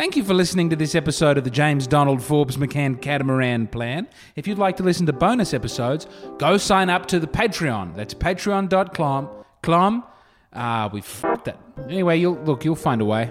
Thank you for listening to this episode of the James Donald Forbes McCann Catamaran Plan. If you'd like to listen to bonus episodes, go sign up to the Patreon. That's patreon.com. Clom. Ah, we fucked it. Anyway, you'll look, you'll find a way.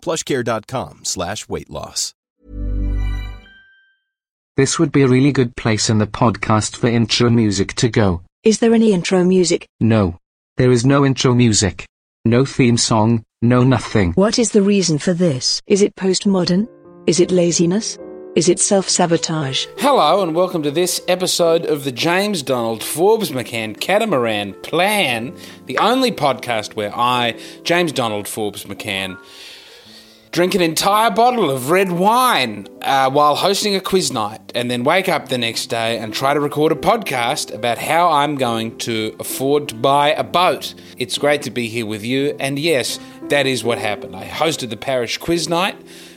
plushcare.com slash weight loss. This would be a really good place in the podcast for intro music to go. Is there any intro music? No. There is no intro music. No theme song, no nothing. What is the reason for this? Is it postmodern? Is it laziness? Is it self-sabotage? Hello, and welcome to this episode of the James Donald Forbes McCann Catamaran Plan, the only podcast where I, James Donald Forbes McCann, drink an entire bottle of red wine uh, while hosting a quiz night, and then wake up the next day and try to record a podcast about how I'm going to afford to buy a boat. It's great to be here with you, and yes, that is what happened. I hosted the parish quiz night.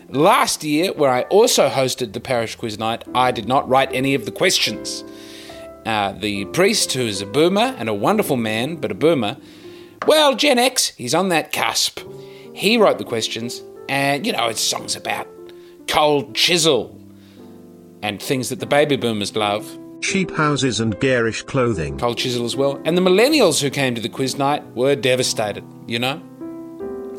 Last year, where I also hosted the parish quiz night, I did not write any of the questions. Uh, the priest, who is a boomer and a wonderful man, but a boomer, well, Gen X, he's on that cusp. He wrote the questions, and you know, it's songs about cold chisel and things that the baby boomers love. Cheap houses and garish clothing. Cold chisel as well. And the millennials who came to the quiz night were devastated, you know?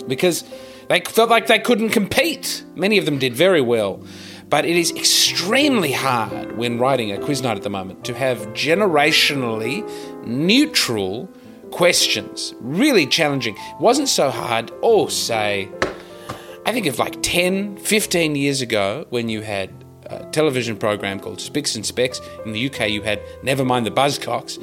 Because they felt like they couldn't compete. Many of them did very well. But it is extremely hard when writing a quiz night at the moment to have generationally neutral questions. Really challenging. It wasn't so hard, oh, say, I think of like 10, 15 years ago when you had a television program called Spicks and Specks. In the UK, you had Never Mind the Buzzcocks.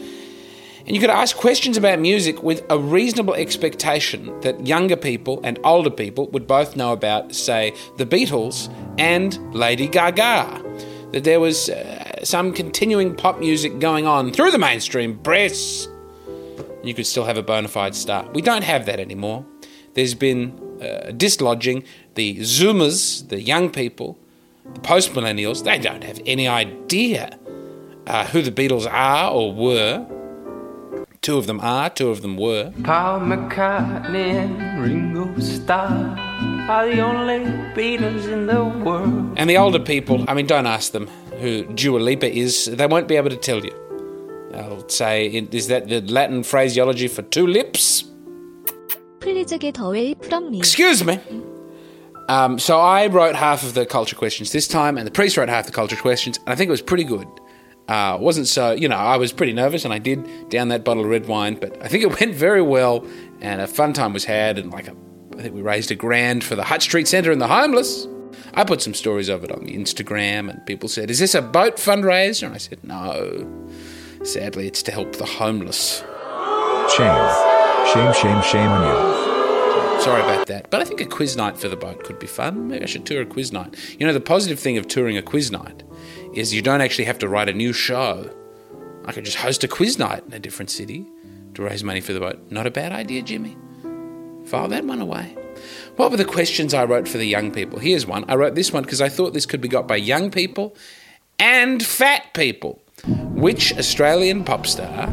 And you could ask questions about music with a reasonable expectation that younger people and older people would both know about, say, the Beatles and Lady Gaga. That there was uh, some continuing pop music going on through the mainstream press. You could still have a bona fide start. We don't have that anymore. There's been uh, dislodging. The Zoomers, the young people, the post millennials, they don't have any idea uh, who the Beatles are or were. Two of them are, two of them were. Paul McCartney and Ringo Starr are the only Beatles in the world. And the older people, I mean, don't ask them who Dua Lipa is, they won't be able to tell you. I'll say, is that the Latin phraseology for two lips? Please get away from me. Excuse me. Um, so I wrote half of the culture questions this time, and the priest wrote half the culture questions, and I think it was pretty good. Uh, wasn't so, you know, I was pretty nervous, and I did down that bottle of red wine, but I think it went very well, and a fun time was had, and like a, I think we raised a grand for the Hutt Street Centre and the homeless. I put some stories of it on the Instagram, and people said, "Is this a boat fundraiser?" And I said, "No." Sadly, it's to help the homeless. Cheers. Shame, shame, shame on you. Sorry about that. But I think a quiz night for the boat could be fun. Maybe I should tour a quiz night. You know, the positive thing of touring a quiz night is you don't actually have to write a new show. I could just host a quiz night in a different city to raise money for the boat. Not a bad idea, Jimmy. File that one away. What were the questions I wrote for the young people? Here's one. I wrote this one because I thought this could be got by young people and fat people. Which Australian pop star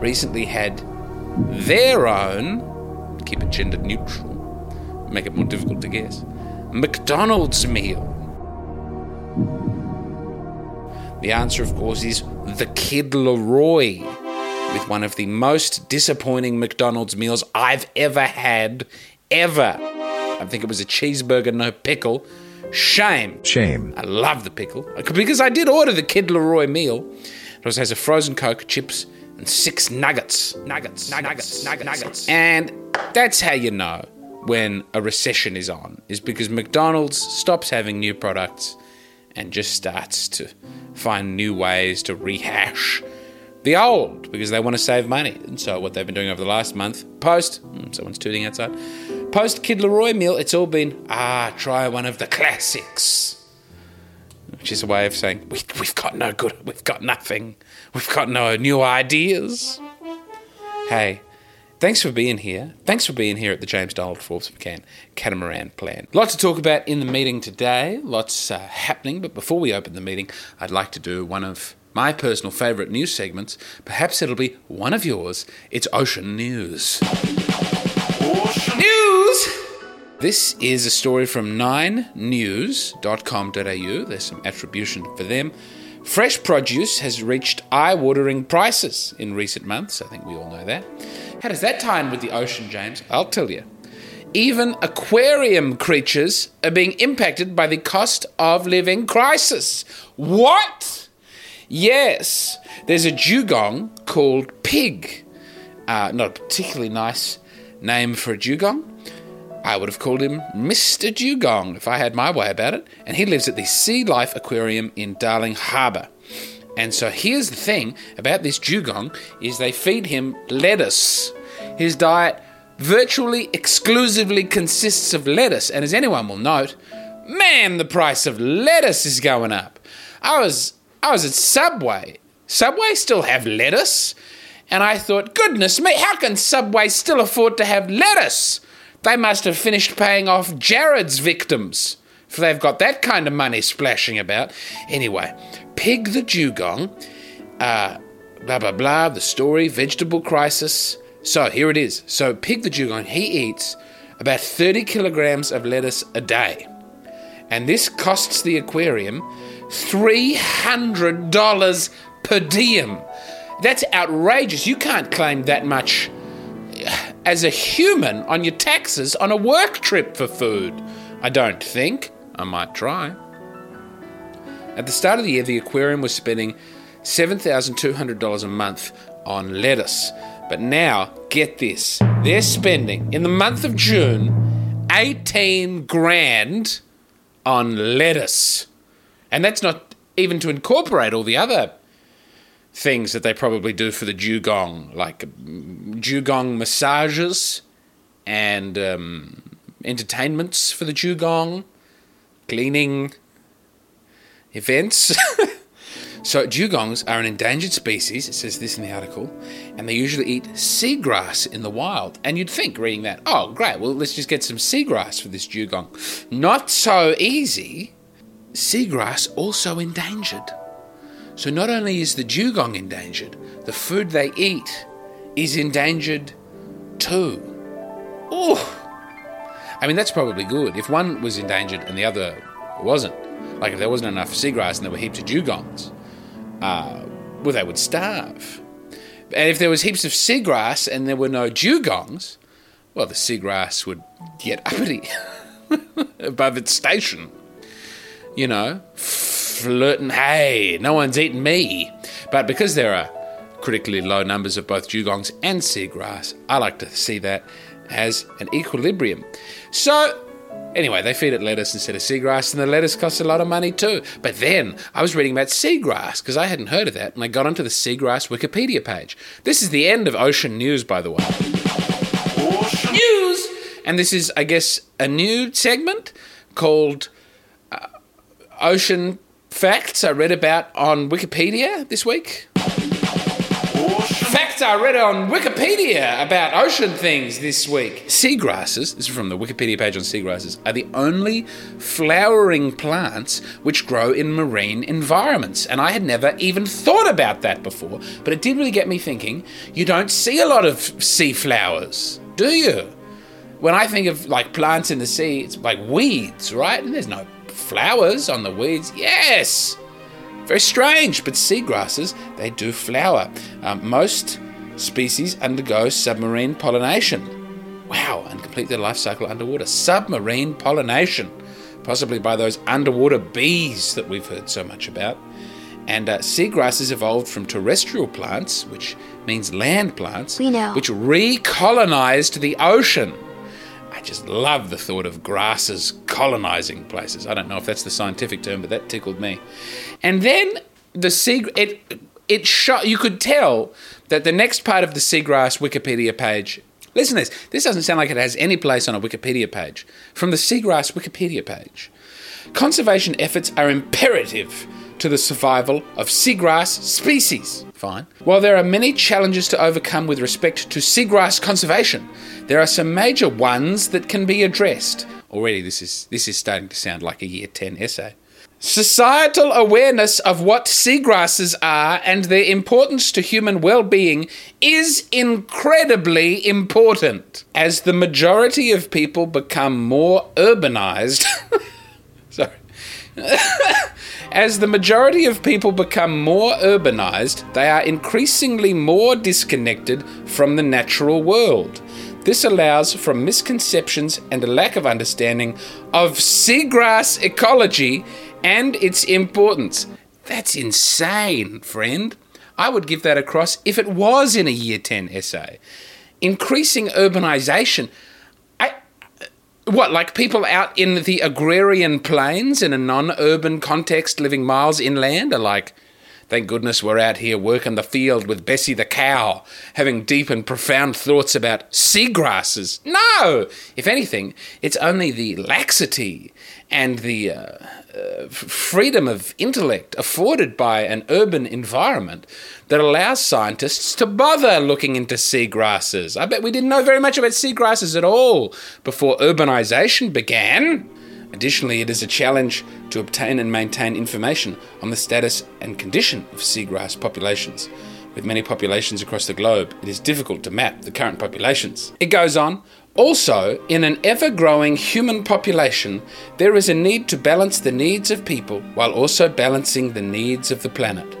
recently had their own, keep it gender neutral, make it more difficult to guess, McDonald's meal? The answer, of course, is the Kid Laroi, with one of the most disappointing McDonald's meals I've ever had, ever. I think it was a cheeseburger, no pickle. Shame. Shame. I love the pickle because I did order the Kid Laroi meal. It also has a frozen Coke, chips, and six nuggets. Nuggets, nuggets, nuggets, nuggets. And that's how you know when a recession is on, is because McDonald's stops having new products and just starts to find new ways to rehash the old because they want to save money. And so, what they've been doing over the last month, post, hmm, someone's tooting outside, post Kid Laroi meal, it's all been, ah, try one of the classics. Which is a way of saying, we, we've got no good, we've got nothing, we've got no new ideas. Hey, Thanks for being here. Thanks for being here at the James Donald Forbes McCann Catamaran Plan. Lots to talk about in the meeting today, lots uh, happening, but before we open the meeting, I'd like to do one of my personal favourite news segments. Perhaps it'll be one of yours. It's Ocean News. Ocean News! This is a story from 9news.com.au. There's some attribution for them. Fresh produce has reached eye watering prices in recent months. I think we all know that. How does that tie in with the ocean, James? I'll tell you. Even aquarium creatures are being impacted by the cost of living crisis. What? Yes, there's a dugong called Pig. Uh, not a particularly nice name for a dugong. I would have called him Mr. Dugong if I had my way about it. And he lives at the Sea Life Aquarium in Darling Harbour. And so here's the thing about this dugong is they feed him lettuce. His diet virtually exclusively consists of lettuce, and as anyone will note, man, the price of lettuce is going up. I was I was at Subway. Subway still have lettuce, and I thought, goodness me, how can Subway still afford to have lettuce? They must have finished paying off Jared's victims, for they've got that kind of money splashing about. Anyway, Pig the Dugong, uh, blah blah blah, the story, vegetable crisis. So here it is. So Pig the Dugong, he eats about 30 kilograms of lettuce a day. And this costs the aquarium $300 per diem. That's outrageous. You can't claim that much as a human on your taxes on a work trip for food. I don't think. I might try. At the start of the year, the aquarium was spending $7,200 a month on lettuce. But now, get this they're spending in the month of June 18 grand on lettuce. And that's not even to incorporate all the other things that they probably do for the dugong, like dugong massages and um, entertainments for the dugong, cleaning events. so, dugongs are an endangered species, it says this in the article, and they usually eat seagrass in the wild. And you'd think, reading that, oh, great, well, let's just get some seagrass for this dugong. Not so easy. Seagrass also endangered. So not only is the dugong endangered, the food they eat is endangered too. Oh, I mean that's probably good. If one was endangered and the other wasn't, like if there wasn't enough seagrass and there were heaps of dugongs, uh, well they would starve. And if there was heaps of seagrass and there were no dugongs, well the seagrass would get uppity above its station. You know, flirting, hey, no one's eating me. But because there are critically low numbers of both dugongs and seagrass, I like to see that as an equilibrium. So, anyway, they feed it lettuce instead of seagrass, and the lettuce costs a lot of money too. But then I was reading about seagrass because I hadn't heard of that, and I got onto the seagrass Wikipedia page. This is the end of ocean news, by the way. Ocean news! And this is, I guess, a new segment called uh, Ocean facts I read about on Wikipedia this week. Facts fact I read on Wikipedia about ocean things this week. Seagrasses, this is from the Wikipedia page on seagrasses, are the only flowering plants which grow in marine environments. And I had never even thought about that before, but it did really get me thinking you don't see a lot of sea flowers, do you? When I think of like plants in the sea, it's like weeds, right? And there's no flowers on the weeds. Yes! Very strange, but seagrasses, they do flower. Um, most species undergo submarine pollination. Wow, and complete their life cycle underwater. Submarine pollination, possibly by those underwater bees that we've heard so much about. And uh, seagrasses evolved from terrestrial plants, which means land plants, which recolonized the ocean. I just love the thought of grasses colonizing places. I don't know if that's the scientific term, but that tickled me. And then the sea it it shot you could tell that the next part of the seagrass Wikipedia page. Listen to this. This doesn't sound like it has any place on a Wikipedia page. From the seagrass Wikipedia page. Conservation efforts are imperative to the survival of seagrass species. Fine. While there are many challenges to overcome with respect to seagrass conservation, there are some major ones that can be addressed. Already this is this is starting to sound like a year 10 essay. Societal awareness of what seagrasses are and their importance to human well-being is incredibly important. As the majority of people become more urbanized, sorry. As the majority of people become more urbanized, they are increasingly more disconnected from the natural world. This allows for misconceptions and a lack of understanding of seagrass ecology and its importance. That's insane, friend. I would give that across if it was in a year 10 essay. Increasing urbanization. What, like people out in the agrarian plains in a non urban context living miles inland are like, thank goodness we're out here working the field with Bessie the cow, having deep and profound thoughts about seagrasses. No! If anything, it's only the laxity and the uh, freedom of intellect afforded by an urban environment that allows scientists to bother looking into seagrasses. I bet we didn't know very much about seagrasses at all before urbanization began. Additionally, it is a challenge to obtain and maintain information on the status and condition of seagrass populations. With many populations across the globe, it is difficult to map the current populations. It goes on. Also, in an ever growing human population, there is a need to balance the needs of people while also balancing the needs of the planet.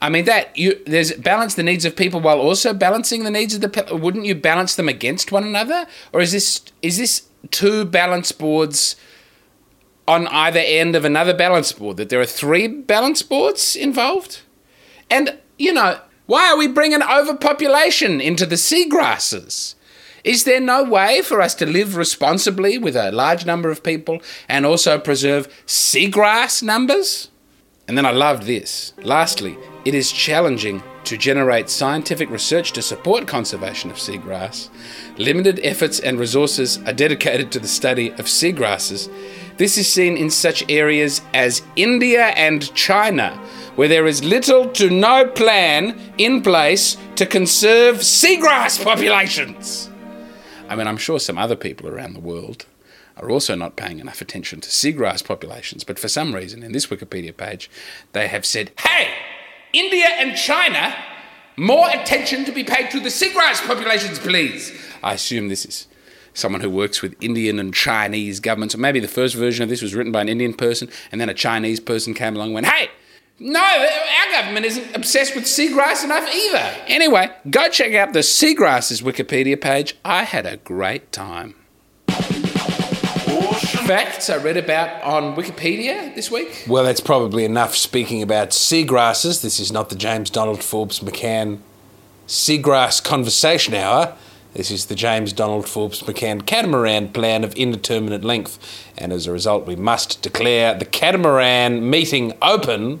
I mean that you there's balance the needs of people while also balancing the needs of the wouldn't you balance them against one another? Or is this is this two balance boards on either end of another balance board that there are three balance boards involved? And you know why are we bringing overpopulation into the seagrasses is there no way for us to live responsibly with a large number of people and also preserve seagrass numbers and then I loved this. Lastly, it is challenging to generate scientific research to support conservation of seagrass. Limited efforts and resources are dedicated to the study of seagrasses. This is seen in such areas as India and China, where there is little to no plan in place to conserve seagrass populations. I mean, I'm sure some other people around the world are also not paying enough attention to seagrass populations, but for some reason in this Wikipedia page, they have said, hey, India and China, more attention to be paid to the seagrass populations, please. I assume this is someone who works with Indian and Chinese governments, or maybe the first version of this was written by an Indian person, and then a Chinese person came along and went, hey, no, our government isn't obsessed with seagrass enough either. Anyway, go check out the Seagrasses Wikipedia page. I had a great time facts I read about on Wikipedia this week? Well, that's probably enough speaking about seagrasses. This is not the James Donald Forbes McCann Seagrass Conversation Hour. This is the James Donald Forbes McCann catamaran plan of indeterminate length. And as a result, we must declare the catamaran meeting open.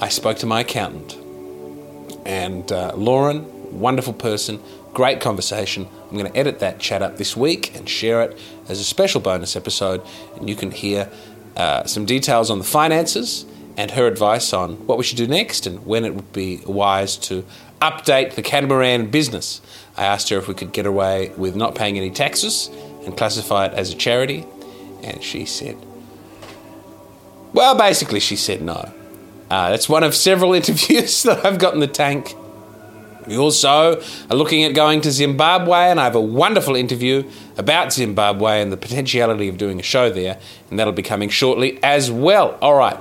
I spoke to my accountant. And uh, Lauren, wonderful person, great conversation. I'm going to edit that chat up this week and share it as a special bonus episode. And you can hear uh, some details on the finances and her advice on what we should do next and when it would be wise to update the catamaran business. I asked her if we could get away with not paying any taxes and classify it as a charity. And she said, well, basically, she said no. Uh, that's one of several interviews that I've got in the tank. We also are looking at going to Zimbabwe, and I have a wonderful interview about Zimbabwe and the potentiality of doing a show there, and that'll be coming shortly as well. All right,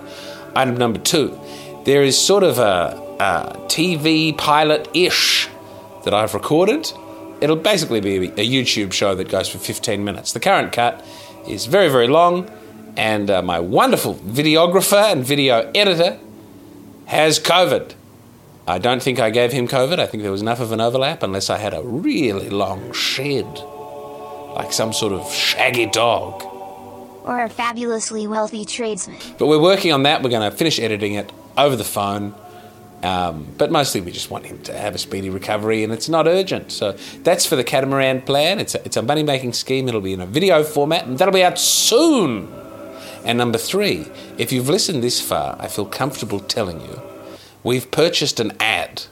item number two. There is sort of a, a TV pilot ish that I've recorded. It'll basically be a YouTube show that goes for 15 minutes. The current cut is very, very long, and uh, my wonderful videographer and video editor has COVID. I don't think I gave him COVID. I think there was enough of an overlap, unless I had a really long shed, like some sort of shaggy dog. Or a fabulously wealthy tradesman. But we're working on that. We're going to finish editing it over the phone. Um, but mostly we just want him to have a speedy recovery and it's not urgent. So that's for the catamaran plan. It's a, it's a money making scheme. It'll be in a video format and that'll be out soon. And number three, if you've listened this far, I feel comfortable telling you we've purchased an ad.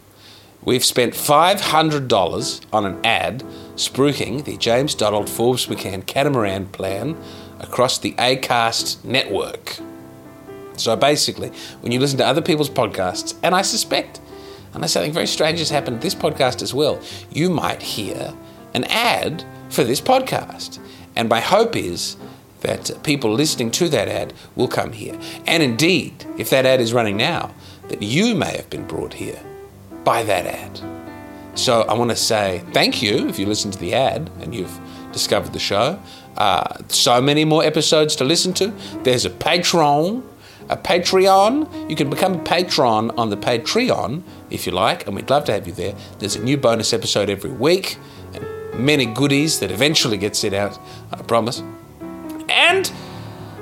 We've spent $500 on an ad spruiking the James Donald Forbes McCann catamaran plan across the ACAST network. So basically, when you listen to other people's podcasts, and I suspect, unless something very strange has happened to this podcast as well, you might hear an ad for this podcast. And my hope is that people listening to that ad will come here. And indeed, if that ad is running now, that you may have been brought here by that ad. So I want to say thank you if you listen to the ad and you've discovered the show. Uh, so many more episodes to listen to. There's a Patreon, a Patreon. You can become a patron on the Patreon if you like, and we'd love to have you there. There's a new bonus episode every week and many goodies that eventually get sent out, I promise. And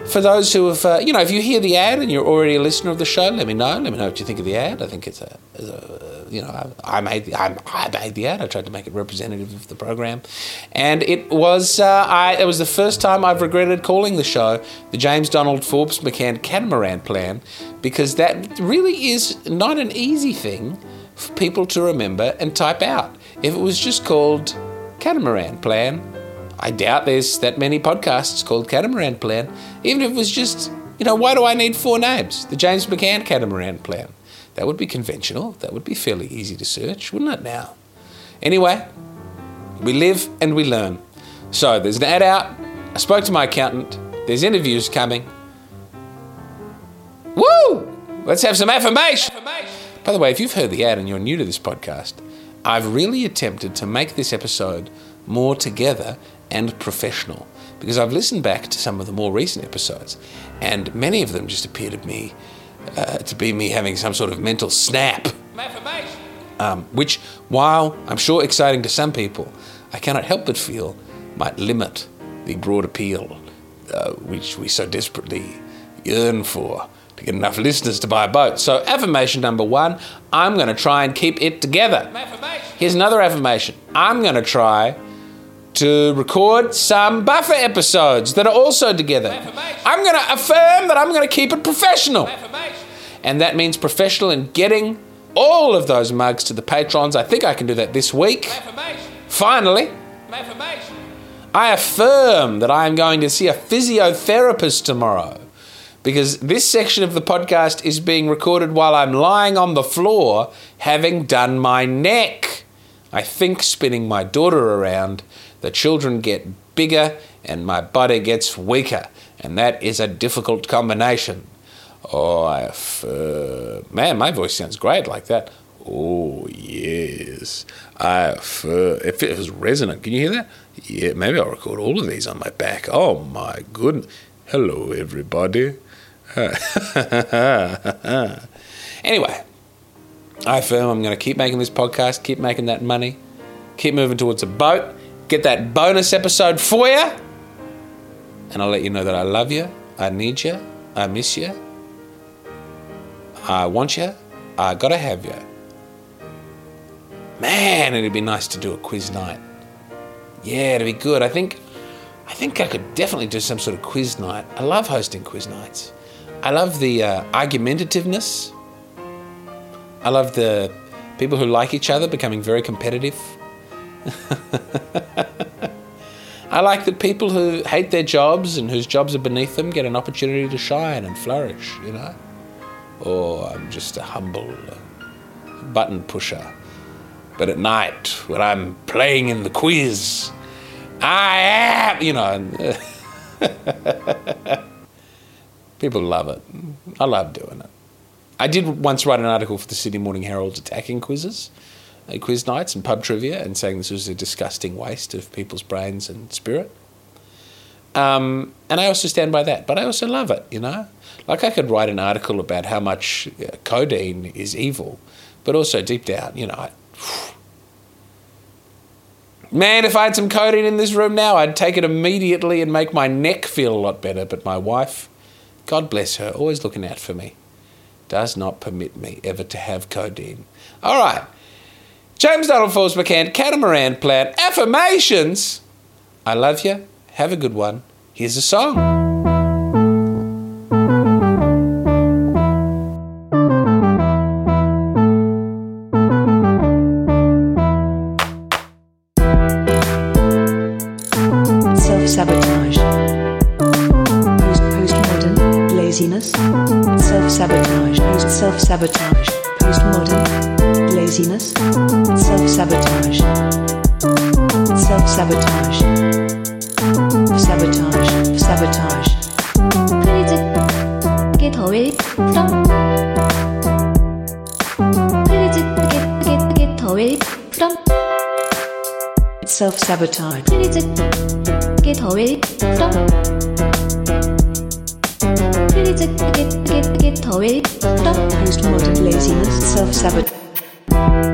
for those who have, uh, you know, if you hear the ad and you're already a listener of the show, let me know. Let me know what you think of the ad. I think it's a, it's a you know, I, I made the, I, I, made the ad. I tried to make it representative of the program, and it was, uh, I, it was the first time I've regretted calling the show the James Donald Forbes McCann Catamaran Plan, because that really is not an easy thing for people to remember and type out. If it was just called Catamaran Plan, I doubt there's that many podcasts called Catamaran Plan. Even if it was just, you know, why do I need four names? The James McCann Catamaran Plan. That would be conventional. That would be fairly easy to search, wouldn't it now? Anyway, we live and we learn. So there's an ad out. I spoke to my accountant. There's interviews coming. Woo! Let's have some affirmation. By the way, if you've heard the ad and you're new to this podcast, I've really attempted to make this episode more together and professional because I've listened back to some of the more recent episodes and many of them just appear to me uh, to be me having some sort of mental snap. Um, which, while I'm sure exciting to some people, I cannot help but feel might limit the broad appeal uh, which we so desperately yearn for to get enough listeners to buy a boat. So, affirmation number one I'm going to try and keep it together. Here's another affirmation I'm going to try to record some buffer episodes that are also together. I'm going to affirm that I'm going to keep it professional. And that means professional in getting all of those mugs to the patrons. I think I can do that this week. Finally. I affirm that I am going to see a physiotherapist tomorrow because this section of the podcast is being recorded while I'm lying on the floor having done my neck. I think spinning my daughter around, the children get bigger and my body gets weaker, and that is a difficult combination. Oh, I affirm. Man, my voice sounds great like that. Oh, yes. I affirm. If it was resonant, can you hear that? Yeah, maybe I'll record all of these on my back. Oh, my goodness. Hello, everybody. anyway, I affirm I'm going to keep making this podcast, keep making that money, keep moving towards a boat, get that bonus episode for you, and I'll let you know that I love you, I need you, I miss you, I want you, I gotta have you. Man, it'd be nice to do a quiz night. Yeah, it'd be good. I think, I think I could definitely do some sort of quiz night. I love hosting quiz nights. I love the uh, argumentativeness. I love the people who like each other becoming very competitive. I like that people who hate their jobs and whose jobs are beneath them get an opportunity to shine and flourish, you know? Or I'm just a humble uh, button pusher. But at night, when I'm playing in the quiz, I am, you know. People love it. I love doing it. I did once write an article for the Sydney Morning Herald attacking quizzes, uh, quiz nights and pub trivia, and saying this was a disgusting waste of people's brains and spirit. Um, and I also stand by that, but I also love it, you know? Like I could write an article about how much uh, codeine is evil, but also deep down, you know, I, Man, if I had some codeine in this room now, I'd take it immediately and make my neck feel a lot better. But my wife, God bless her, always looking out for me, does not permit me ever to have codeine. All right. James Donald Forbes McCann, Catamaran Plan, affirmations. I love you. Have a good one. Here's a song. laziness. Self-sabotage. Self-sabotage. Sabotage. Sabotage. 플리즈 게 더웨이 프롬 플리즈 게, 게, 게 더웨이 프롬 Self-sabotage. 플리즈 게 더웨이 프롬 플리즈 게, 게, 게 더웨이 프롬 Postmodern laziness. Self-sabotage. Hey,